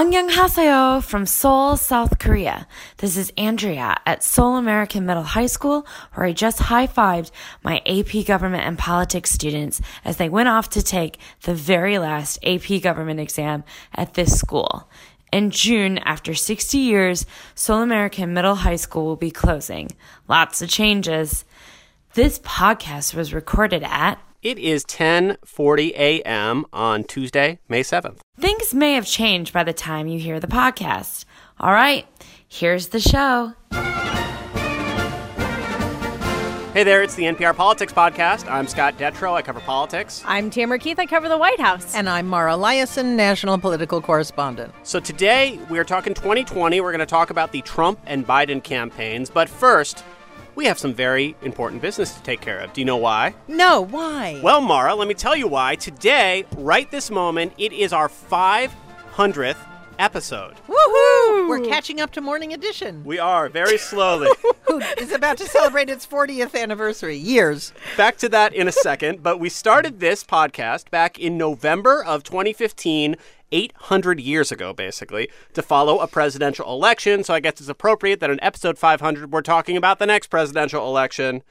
Annyeonghaseyo from Seoul, South Korea. This is Andrea at Seoul American Middle High School, where I just high-fived my AP Government and Politics students as they went off to take the very last AP Government exam at this school. In June, after 60 years, Seoul American Middle High School will be closing. Lots of changes. This podcast was recorded at It is 10:40 a.m. on Tuesday, May 7th. Things may have changed by the time you hear the podcast. All right, here's the show. Hey there, it's the NPR Politics Podcast. I'm Scott Detrow. I cover politics. I'm Tamara Keith. I cover the White House. And I'm Mara Liasson, national political correspondent. So today we are talking 2020. We're going to talk about the Trump and Biden campaigns. But first, we have some very important business to take care of. Do you know why? No, why? Well, Mara, let me tell you why. Today, right this moment, it is our 500th episode. Woohoo! We're catching up to Morning Edition, We are very slowly. who is about to celebrate its 40th anniversary. Years. back to that in a second, but we started this podcast back in November of 2015. 800 years ago, basically, to follow a presidential election. So I guess it's appropriate that in episode 500, we're talking about the next presidential election.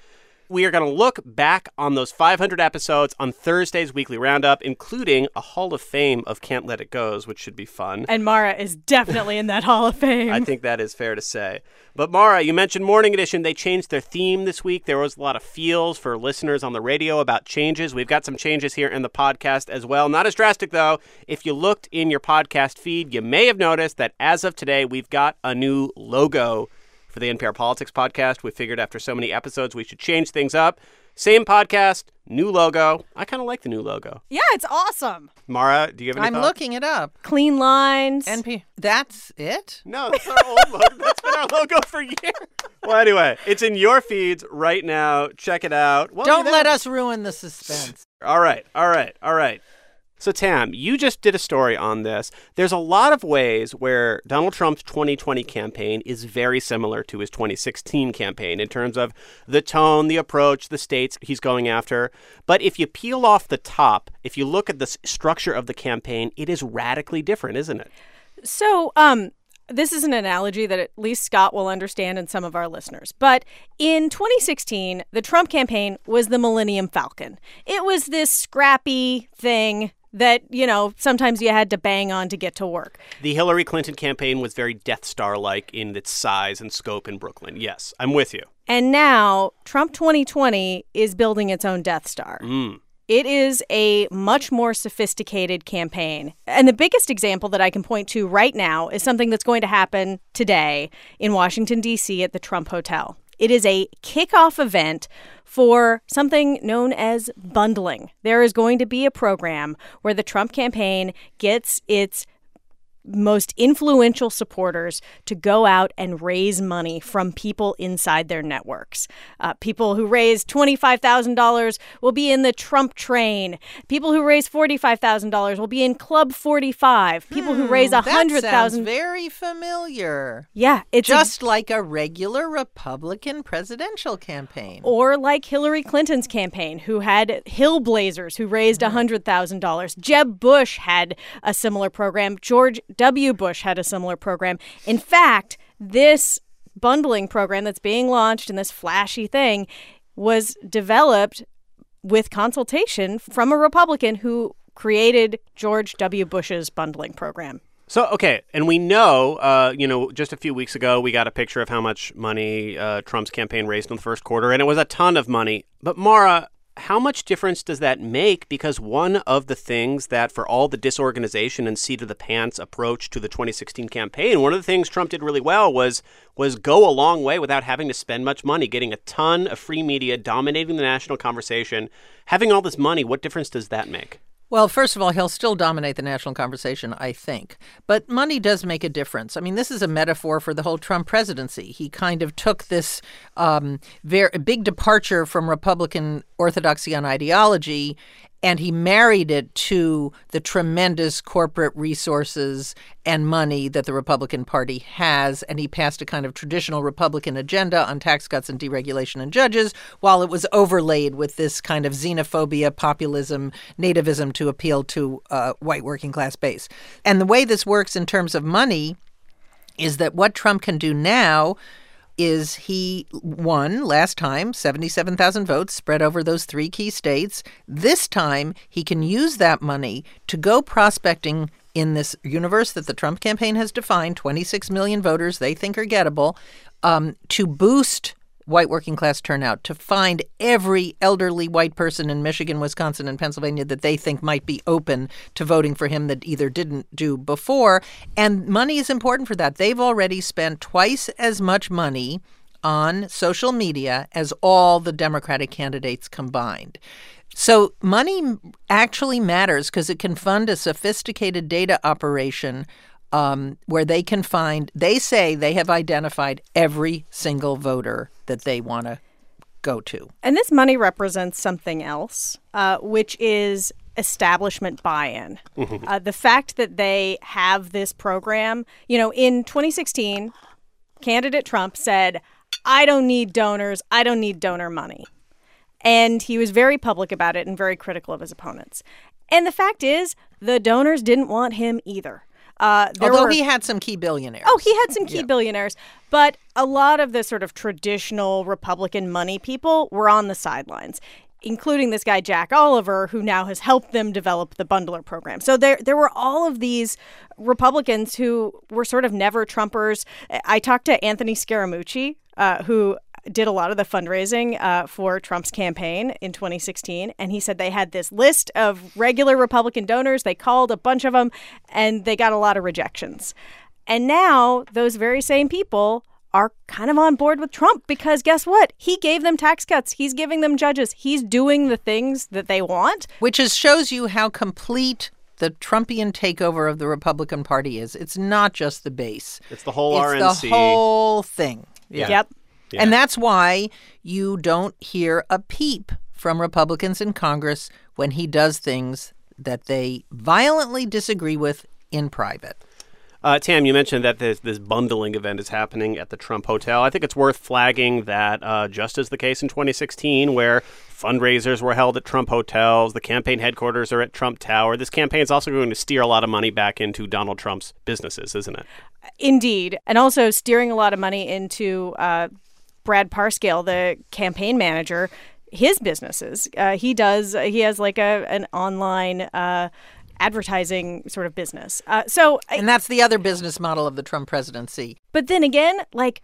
We are going to look back on those 500 episodes on Thursday's weekly roundup, including a Hall of Fame of Can't Let It Goes, which should be fun. And Mara is definitely in that Hall of Fame. I think that is fair to say. But Mara, you mentioned Morning Edition. They changed their theme this week. There was a lot of feels for listeners on the radio about changes. We've got some changes here in the podcast as well. Not as drastic, though. If you looked in your podcast feed, you may have noticed that as of today, we've got a new logo for the NPR Politics podcast. We figured after so many episodes, we should change things up. Same podcast, new logo. I kind of like the new logo. yeah, it's awesome. Mara, do you have any I'm thoughts? looking it up. Clean lines. NP. That's it? No, that's our old logo. That's been our logo for years. Well, anyway, it's in your feeds right now. Check it out. Well, Don't let us ruin the suspense. All right, all right, all right. So, Tam, you just did a story on this. There's a lot of ways where Donald Trump's 2020 campaign is very similar to his 2016 campaign in terms of the tone, the approach, the states he's going after. But if you peel off the top, if you look at the structure of the campaign, it is radically different, isn't it? So, um, this is an analogy that at least Scott will understand and some of our listeners. But in 2016, the Trump campaign was the Millennium Falcon. It was this scrappy thing that, you know, sometimes you had to bang on to get to work. The Hillary Clinton campaign was very Death Star like in its size and scope in Brooklyn. Yes, I'm with you. And now Trump 2020 is building its own Death Star. Mm. It is a much more sophisticated campaign. And the biggest example that I can point to right now is something that's going to happen today in Washington, D.C. at the Trump Hotel. It is a kickoff event for something known as bundling. There is going to be a program where the Trump campaign gets its most influential supporters to go out and raise money from people inside their networks. Uh, people who raise $25,000 will be in the Trump train. People who raise $45,000 will be in Club 45. People who raise sounds 100,000 very familiar. Yeah, it's Just like a regular Republican presidential campaign. or like Hillary Clinton's campaign, who had Hillblazers who raised $100,000. Jeb Bush had a similar program. George W. Bush had a similar program. In fact, this bundling program that's being launched and this flashy thing was developed with consultation from a Republican who created George W. Bush's bundling program. So okay, and we know, uh, you know, just a few weeks ago we got a picture of how much money uh, Trump's campaign raised in the first quarter, and it was a ton of money. But Mara, how much difference does that make? Because one of the things that, for all the disorganization and seat of the pants approach to the 2016 campaign, one of the things Trump did really well was was go a long way without having to spend much money, getting a ton of free media, dominating the national conversation, having all this money. What difference does that make? Well, first of all, he'll still dominate the national conversation, I think. But money does make a difference. I mean, this is a metaphor for the whole Trump presidency. He kind of took this um, very big departure from Republican orthodoxy on ideology and he married it to the tremendous corporate resources and money that the Republican Party has. And he passed a kind of traditional Republican agenda on tax cuts and deregulation and judges, while it was overlaid with this kind of xenophobia, populism, nativism to appeal to a white working class base. And the way this works in terms of money is that what Trump can do now is he won last time 77,000 votes spread over those three key states. This time he can use that money to go prospecting in this universe that the Trump campaign has defined 26 million voters they think are gettable um, to boost white working class turnout to find every elderly white person in Michigan, Wisconsin, and Pennsylvania that they think might be open to voting for him that either didn't do before. And money is important for that. They've already spent twice as much money on social media as all the Democratic candidates combined. So, money actually matters because it can fund a sophisticated data operation um, where they can find, they say they have identified every single voter that they want to go to. And this money represents something else, uh, which is establishment buy in. Mm-hmm. Uh, the fact that they have this program, you know, in 2016, candidate Trump said, I don't need donors, I don't need donor money. And he was very public about it and very critical of his opponents. And the fact is, the donors didn't want him either. Uh, Although were, he had some key billionaires. Oh, he had some key yeah. billionaires. But a lot of the sort of traditional Republican money people were on the sidelines including this guy Jack Oliver, who now has helped them develop the bundler program. So there, there were all of these Republicans who were sort of never Trumpers. I talked to Anthony Scaramucci, uh, who did a lot of the fundraising uh, for Trump's campaign in 2016. And he said they had this list of regular Republican donors. They called a bunch of them and they got a lot of rejections. And now those very same people are kind of on board with Trump because guess what? He gave them tax cuts. He's giving them judges. He's doing the things that they want. Which is shows you how complete the Trumpian takeover of the Republican Party is. It's not just the base. It's the whole it's RNC. the whole thing. Yeah. Yep. Yeah. And that's why you don't hear a peep from Republicans in Congress when he does things that they violently disagree with in private. Uh, Tam, you mentioned that this, this bundling event is happening at the Trump Hotel. I think it's worth flagging that, uh, just as the case in 2016, where fundraisers were held at Trump hotels, the campaign headquarters are at Trump Tower, this campaign is also going to steer a lot of money back into Donald Trump's businesses, isn't it? Indeed. And also steering a lot of money into uh, Brad Parscale, the campaign manager, his businesses. Uh, he does. He has like a an online. Uh, advertising sort of business. Uh, so, and that's the other business model of the Trump presidency. But then again, like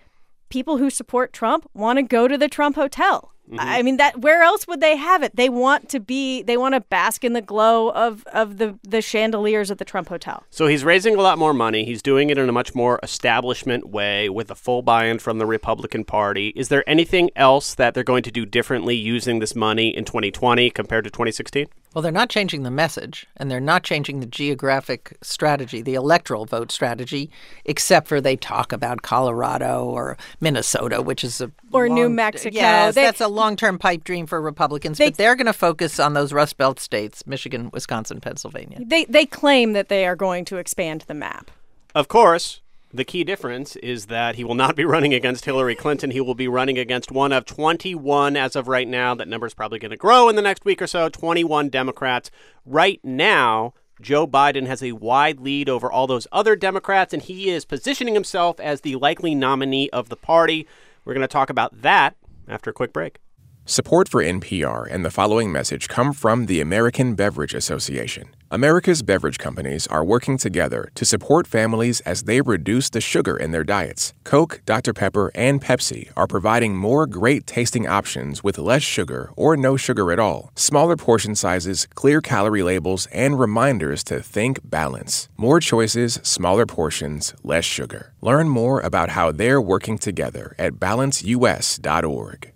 people who support Trump want to go to the Trump hotel. Mm-hmm. I mean that where else would they have it? They want to be they want to bask in the glow of of the the chandeliers at the Trump Hotel. So he's raising a lot more money. He's doing it in a much more establishment way with a full buy-in from the Republican Party. Is there anything else that they're going to do differently using this money in 2020 compared to 2016? Well, they're not changing the message and they're not changing the geographic strategy, the electoral vote strategy, except for they talk about Colorado or Minnesota, which is a or long, New Mexico. Yes, they, that's a long-term pipe dream for Republicans, they, but they're going to focus on those Rust Belt states, Michigan, Wisconsin, Pennsylvania. They they claim that they are going to expand the map. Of course, the key difference is that he will not be running against Hillary Clinton. He will be running against one of 21 as of right now. That number is probably going to grow in the next week or so. 21 Democrats. Right now, Joe Biden has a wide lead over all those other Democrats, and he is positioning himself as the likely nominee of the party. We're going to talk about that after a quick break. Support for NPR and the following message come from the American Beverage Association. America's beverage companies are working together to support families as they reduce the sugar in their diets. Coke, Dr. Pepper, and Pepsi are providing more great tasting options with less sugar or no sugar at all, smaller portion sizes, clear calorie labels, and reminders to think balance. More choices, smaller portions, less sugar. Learn more about how they're working together at balanceus.org.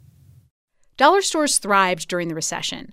Dollar stores thrived during the recession.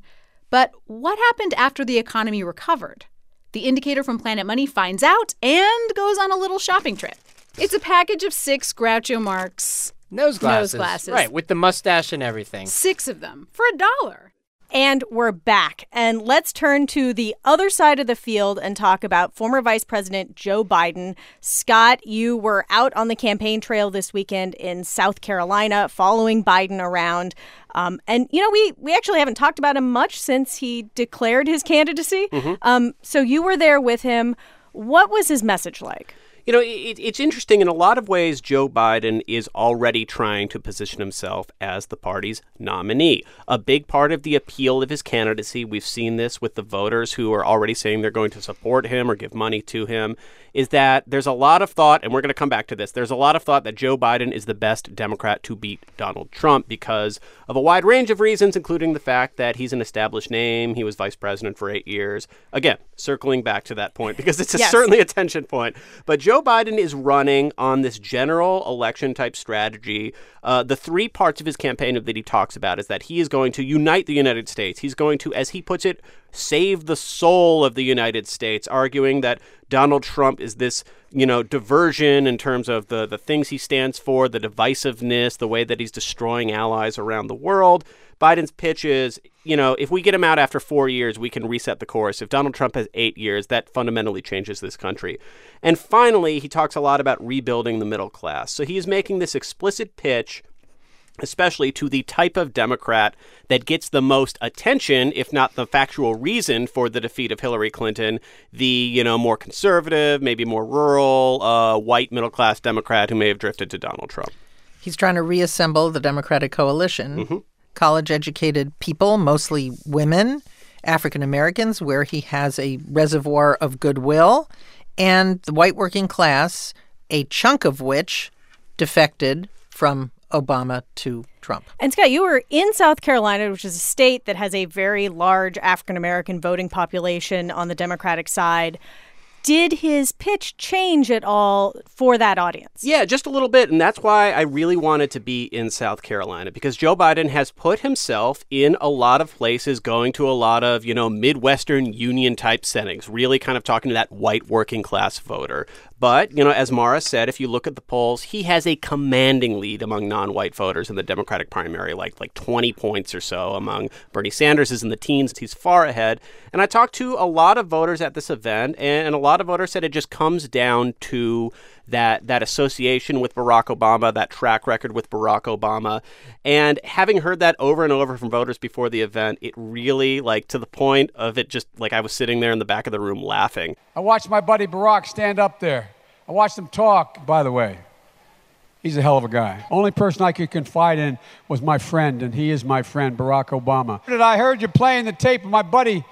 But what happened after the economy recovered? The indicator from Planet Money finds out and goes on a little shopping trip. It's a package of six Groucho Marx nose glasses. Nose glasses. Right, with the mustache and everything. Six of them for a dollar. And we're back. And let's turn to the other side of the field and talk about former Vice President Joe Biden. Scott, you were out on the campaign trail this weekend in South Carolina following Biden around. Um, and, you know, we, we actually haven't talked about him much since he declared his candidacy. Mm-hmm. Um, so you were there with him. What was his message like? You know, it, it's interesting. In a lot of ways, Joe Biden is already trying to position himself as the party's nominee. A big part of the appeal of his candidacy, we've seen this with the voters who are already saying they're going to support him or give money to him, is that there's a lot of thought, and we're going to come back to this, there's a lot of thought that Joe Biden is the best Democrat to beat Donald Trump because of a wide range of reasons, including the fact that he's an established name. He was vice president for eight years. Again, circling back to that point because it's a, yes. certainly a tension point. But Joe Biden is running on this general election type strategy. Uh, the three parts of his campaign that he talks about is that he is going to unite the United States. He's going to, as he puts it, save the soul of the United States, arguing that Donald Trump is this, you know, diversion in terms of the, the things he stands for, the divisiveness, the way that he's destroying allies around the world. Biden's pitch is, you know, if we get him out after four years, we can reset the course. If Donald Trump has eight years, that fundamentally changes this country. And finally, he talks a lot about rebuilding the middle class. So he's making this explicit pitch especially to the type of Democrat that gets the most attention, if not the factual reason for the defeat of Hillary Clinton, the, you know, more conservative, maybe more rural, uh, white middle class Democrat who may have drifted to Donald Trump. He's trying to reassemble the Democratic coalition. Mm-hmm. College educated people, mostly women, African Americans, where he has a reservoir of goodwill, and the white working class, a chunk of which defected from Obama to Trump. And Scott, you were in South Carolina, which is a state that has a very large African American voting population on the Democratic side. Did his pitch change at all for that audience? Yeah, just a little bit. And that's why I really wanted to be in South Carolina because Joe Biden has put himself in a lot of places, going to a lot of, you know, Midwestern Union type settings, really kind of talking to that white working class voter. But, you know, as Mara said, if you look at the polls, he has a commanding lead among non-white voters in the Democratic primary, like like 20 points or so among Bernie Sanders is in the teens. He's far ahead. And I talked to a lot of voters at this event, and a lot of voters said it just comes down to that that association with Barack Obama, that track record with Barack Obama. And having heard that over and over from voters before the event, it really like to the point of it just like I was sitting there in the back of the room laughing. I watched my buddy Barack stand up there. I watched him talk, by the way. He's a hell of a guy. Only person I could confide in was my friend, and he is my friend, Barack Obama. I heard you playing the tape of my buddy,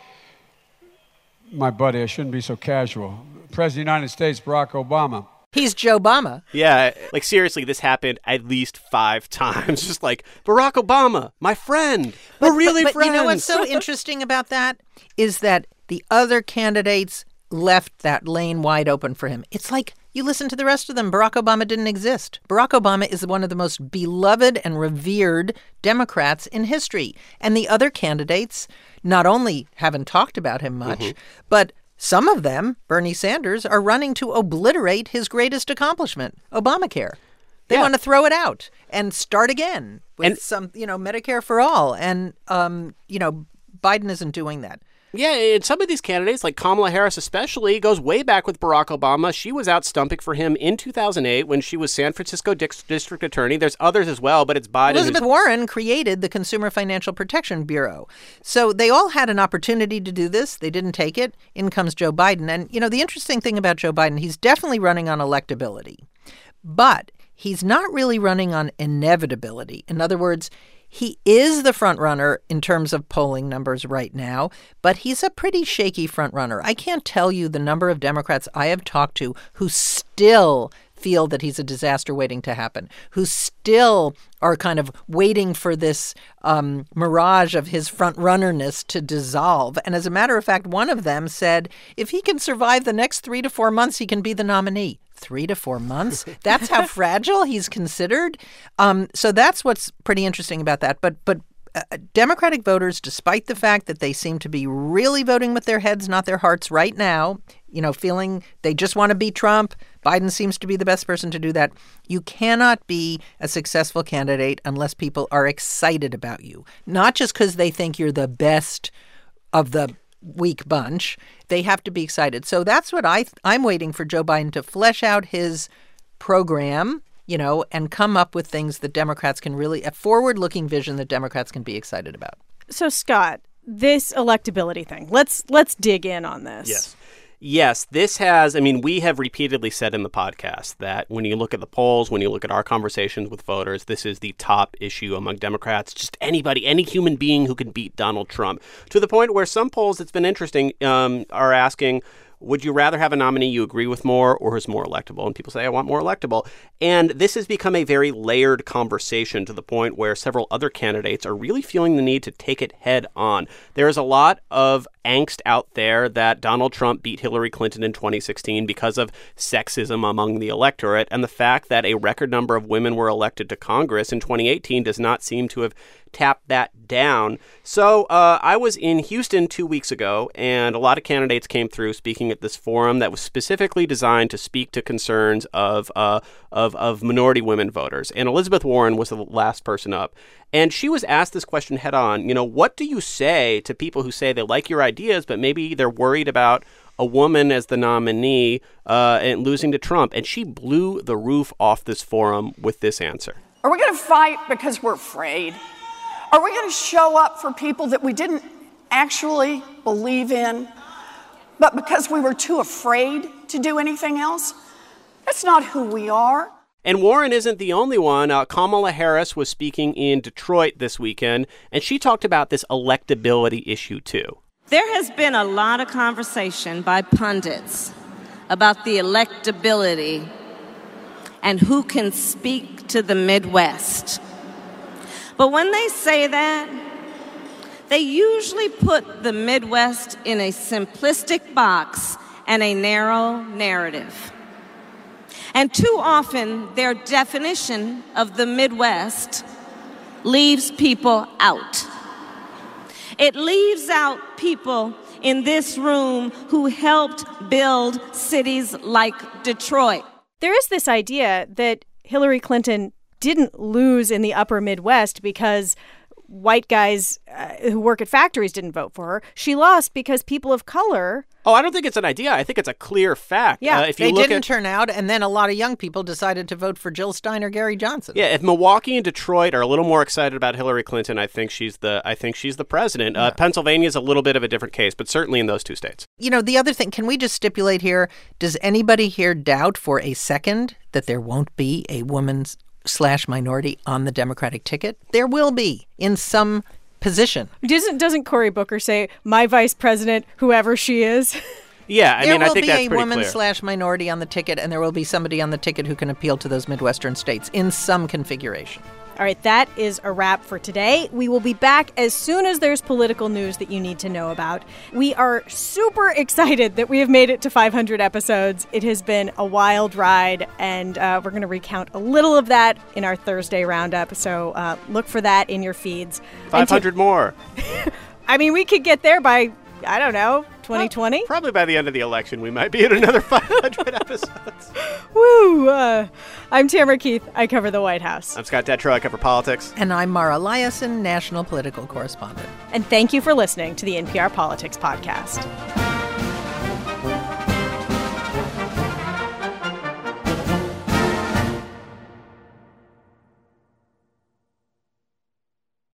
my buddy, I shouldn't be so casual, President of the United States, Barack Obama. He's Joe Obama. Yeah, like seriously, this happened at least five times. Just like Barack Obama, my friend. We're really but, but friends. You know what's so interesting about that is that the other candidates left that lane wide open for him. It's like you listen to the rest of them. Barack Obama didn't exist. Barack Obama is one of the most beloved and revered Democrats in history. And the other candidates not only haven't talked about him much, mm-hmm. but some of them, Bernie Sanders, are running to obliterate his greatest accomplishment, Obamacare. They yeah. want to throw it out and start again with and, some, you know, Medicare for all. And, um, you know, Biden isn't doing that. Yeah, and some of these candidates, like Kamala Harris especially, goes way back with Barack Obama. She was out stumping for him in 2008 when she was San Francisco district attorney. There's others as well, but it's Biden. Elizabeth Warren created the Consumer Financial Protection Bureau. So they all had an opportunity to do this. They didn't take it. In comes Joe Biden. And, you know, the interesting thing about Joe Biden, he's definitely running on electability. But he's not really running on inevitability. In other words, he is the front runner in terms of polling numbers right now, but he's a pretty shaky front runner. I can't tell you the number of Democrats I have talked to who still feel that he's a disaster waiting to happen, who still are kind of waiting for this um, mirage of his front runnerness to dissolve. And as a matter of fact, one of them said if he can survive the next three to four months, he can be the nominee three to four months. That's how fragile he's considered. Um, so that's what's pretty interesting about that. But but uh, Democratic voters, despite the fact that they seem to be really voting with their heads, not their hearts, right now, you know, feeling they just want to beat Trump, Biden seems to be the best person to do that. You cannot be a successful candidate unless people are excited about you, not just because they think you're the best of the weak bunch. They have to be excited. So that's what I I'm waiting for Joe Biden to flesh out his program, you know, and come up with things that Democrats can really a forward-looking vision that Democrats can be excited about. So Scott, this electability thing. Let's let's dig in on this. Yes. Yes, this has, I mean, we have repeatedly said in the podcast that when you look at the polls, when you look at our conversations with voters, this is the top issue among Democrats. Just anybody, any human being who can beat Donald Trump. To the point where some polls, it's been interesting, um, are asking, would you rather have a nominee you agree with more or who's more electable? And people say, I want more electable. And this has become a very layered conversation to the point where several other candidates are really feeling the need to take it head on. There is a lot of angst out there that Donald Trump beat Hillary Clinton in 2016 because of sexism among the electorate. And the fact that a record number of women were elected to Congress in 2018 does not seem to have tap that down. So uh, I was in Houston two weeks ago, and a lot of candidates came through speaking at this forum that was specifically designed to speak to concerns of uh, of, of minority women voters. And Elizabeth Warren was the last person up. And she was asked this question head on. You know, what do you say to people who say they like your ideas, but maybe they're worried about a woman as the nominee uh, and losing to Trump? And she blew the roof off this forum with this answer. Are we going to fight because we're afraid? Are we going to show up for people that we didn't actually believe in, but because we were too afraid to do anything else? That's not who we are. And Warren isn't the only one. Uh, Kamala Harris was speaking in Detroit this weekend, and she talked about this electability issue too. There has been a lot of conversation by pundits about the electability and who can speak to the Midwest. But when they say that, they usually put the Midwest in a simplistic box and a narrow narrative. And too often, their definition of the Midwest leaves people out. It leaves out people in this room who helped build cities like Detroit. There is this idea that Hillary Clinton didn't lose in the upper Midwest because white guys uh, who work at factories didn't vote for her. She lost because people of color. Oh, I don't think it's an idea. I think it's a clear fact. Yeah, uh, if they you look didn't at, turn out, and then a lot of young people decided to vote for Jill Stein or Gary Johnson. Yeah, if Milwaukee and Detroit are a little more excited about Hillary Clinton, I think she's the I think she's the president. Uh, Pennsylvania is a little bit of a different case, but certainly in those two states. You know, the other thing, can we just stipulate here? Does anybody here doubt for a second that there won't be a woman's slash minority on the Democratic ticket? There will be in some position. Doesn't doesn't Cory Booker say my vice president, whoever she is? Yeah, I there mean, I will be a woman clear. slash minority on the ticket, and there will be somebody on the ticket who can appeal to those Midwestern states in some configuration. All right, that is a wrap for today. We will be back as soon as there's political news that you need to know about. We are super excited that we have made it to 500 episodes. It has been a wild ride, and uh, we're going to recount a little of that in our Thursday roundup. So uh, look for that in your feeds. And Five to- more. I mean, we could get there by, I don't know, 2020? Probably by the end of the election, we might be at another 500 episodes. Woo! Uh, I'm Tamara Keith. I cover the White House. I'm Scott Detrow. I cover politics. And I'm Mara Liasson, national political correspondent. And thank you for listening to the NPR Politics Podcast.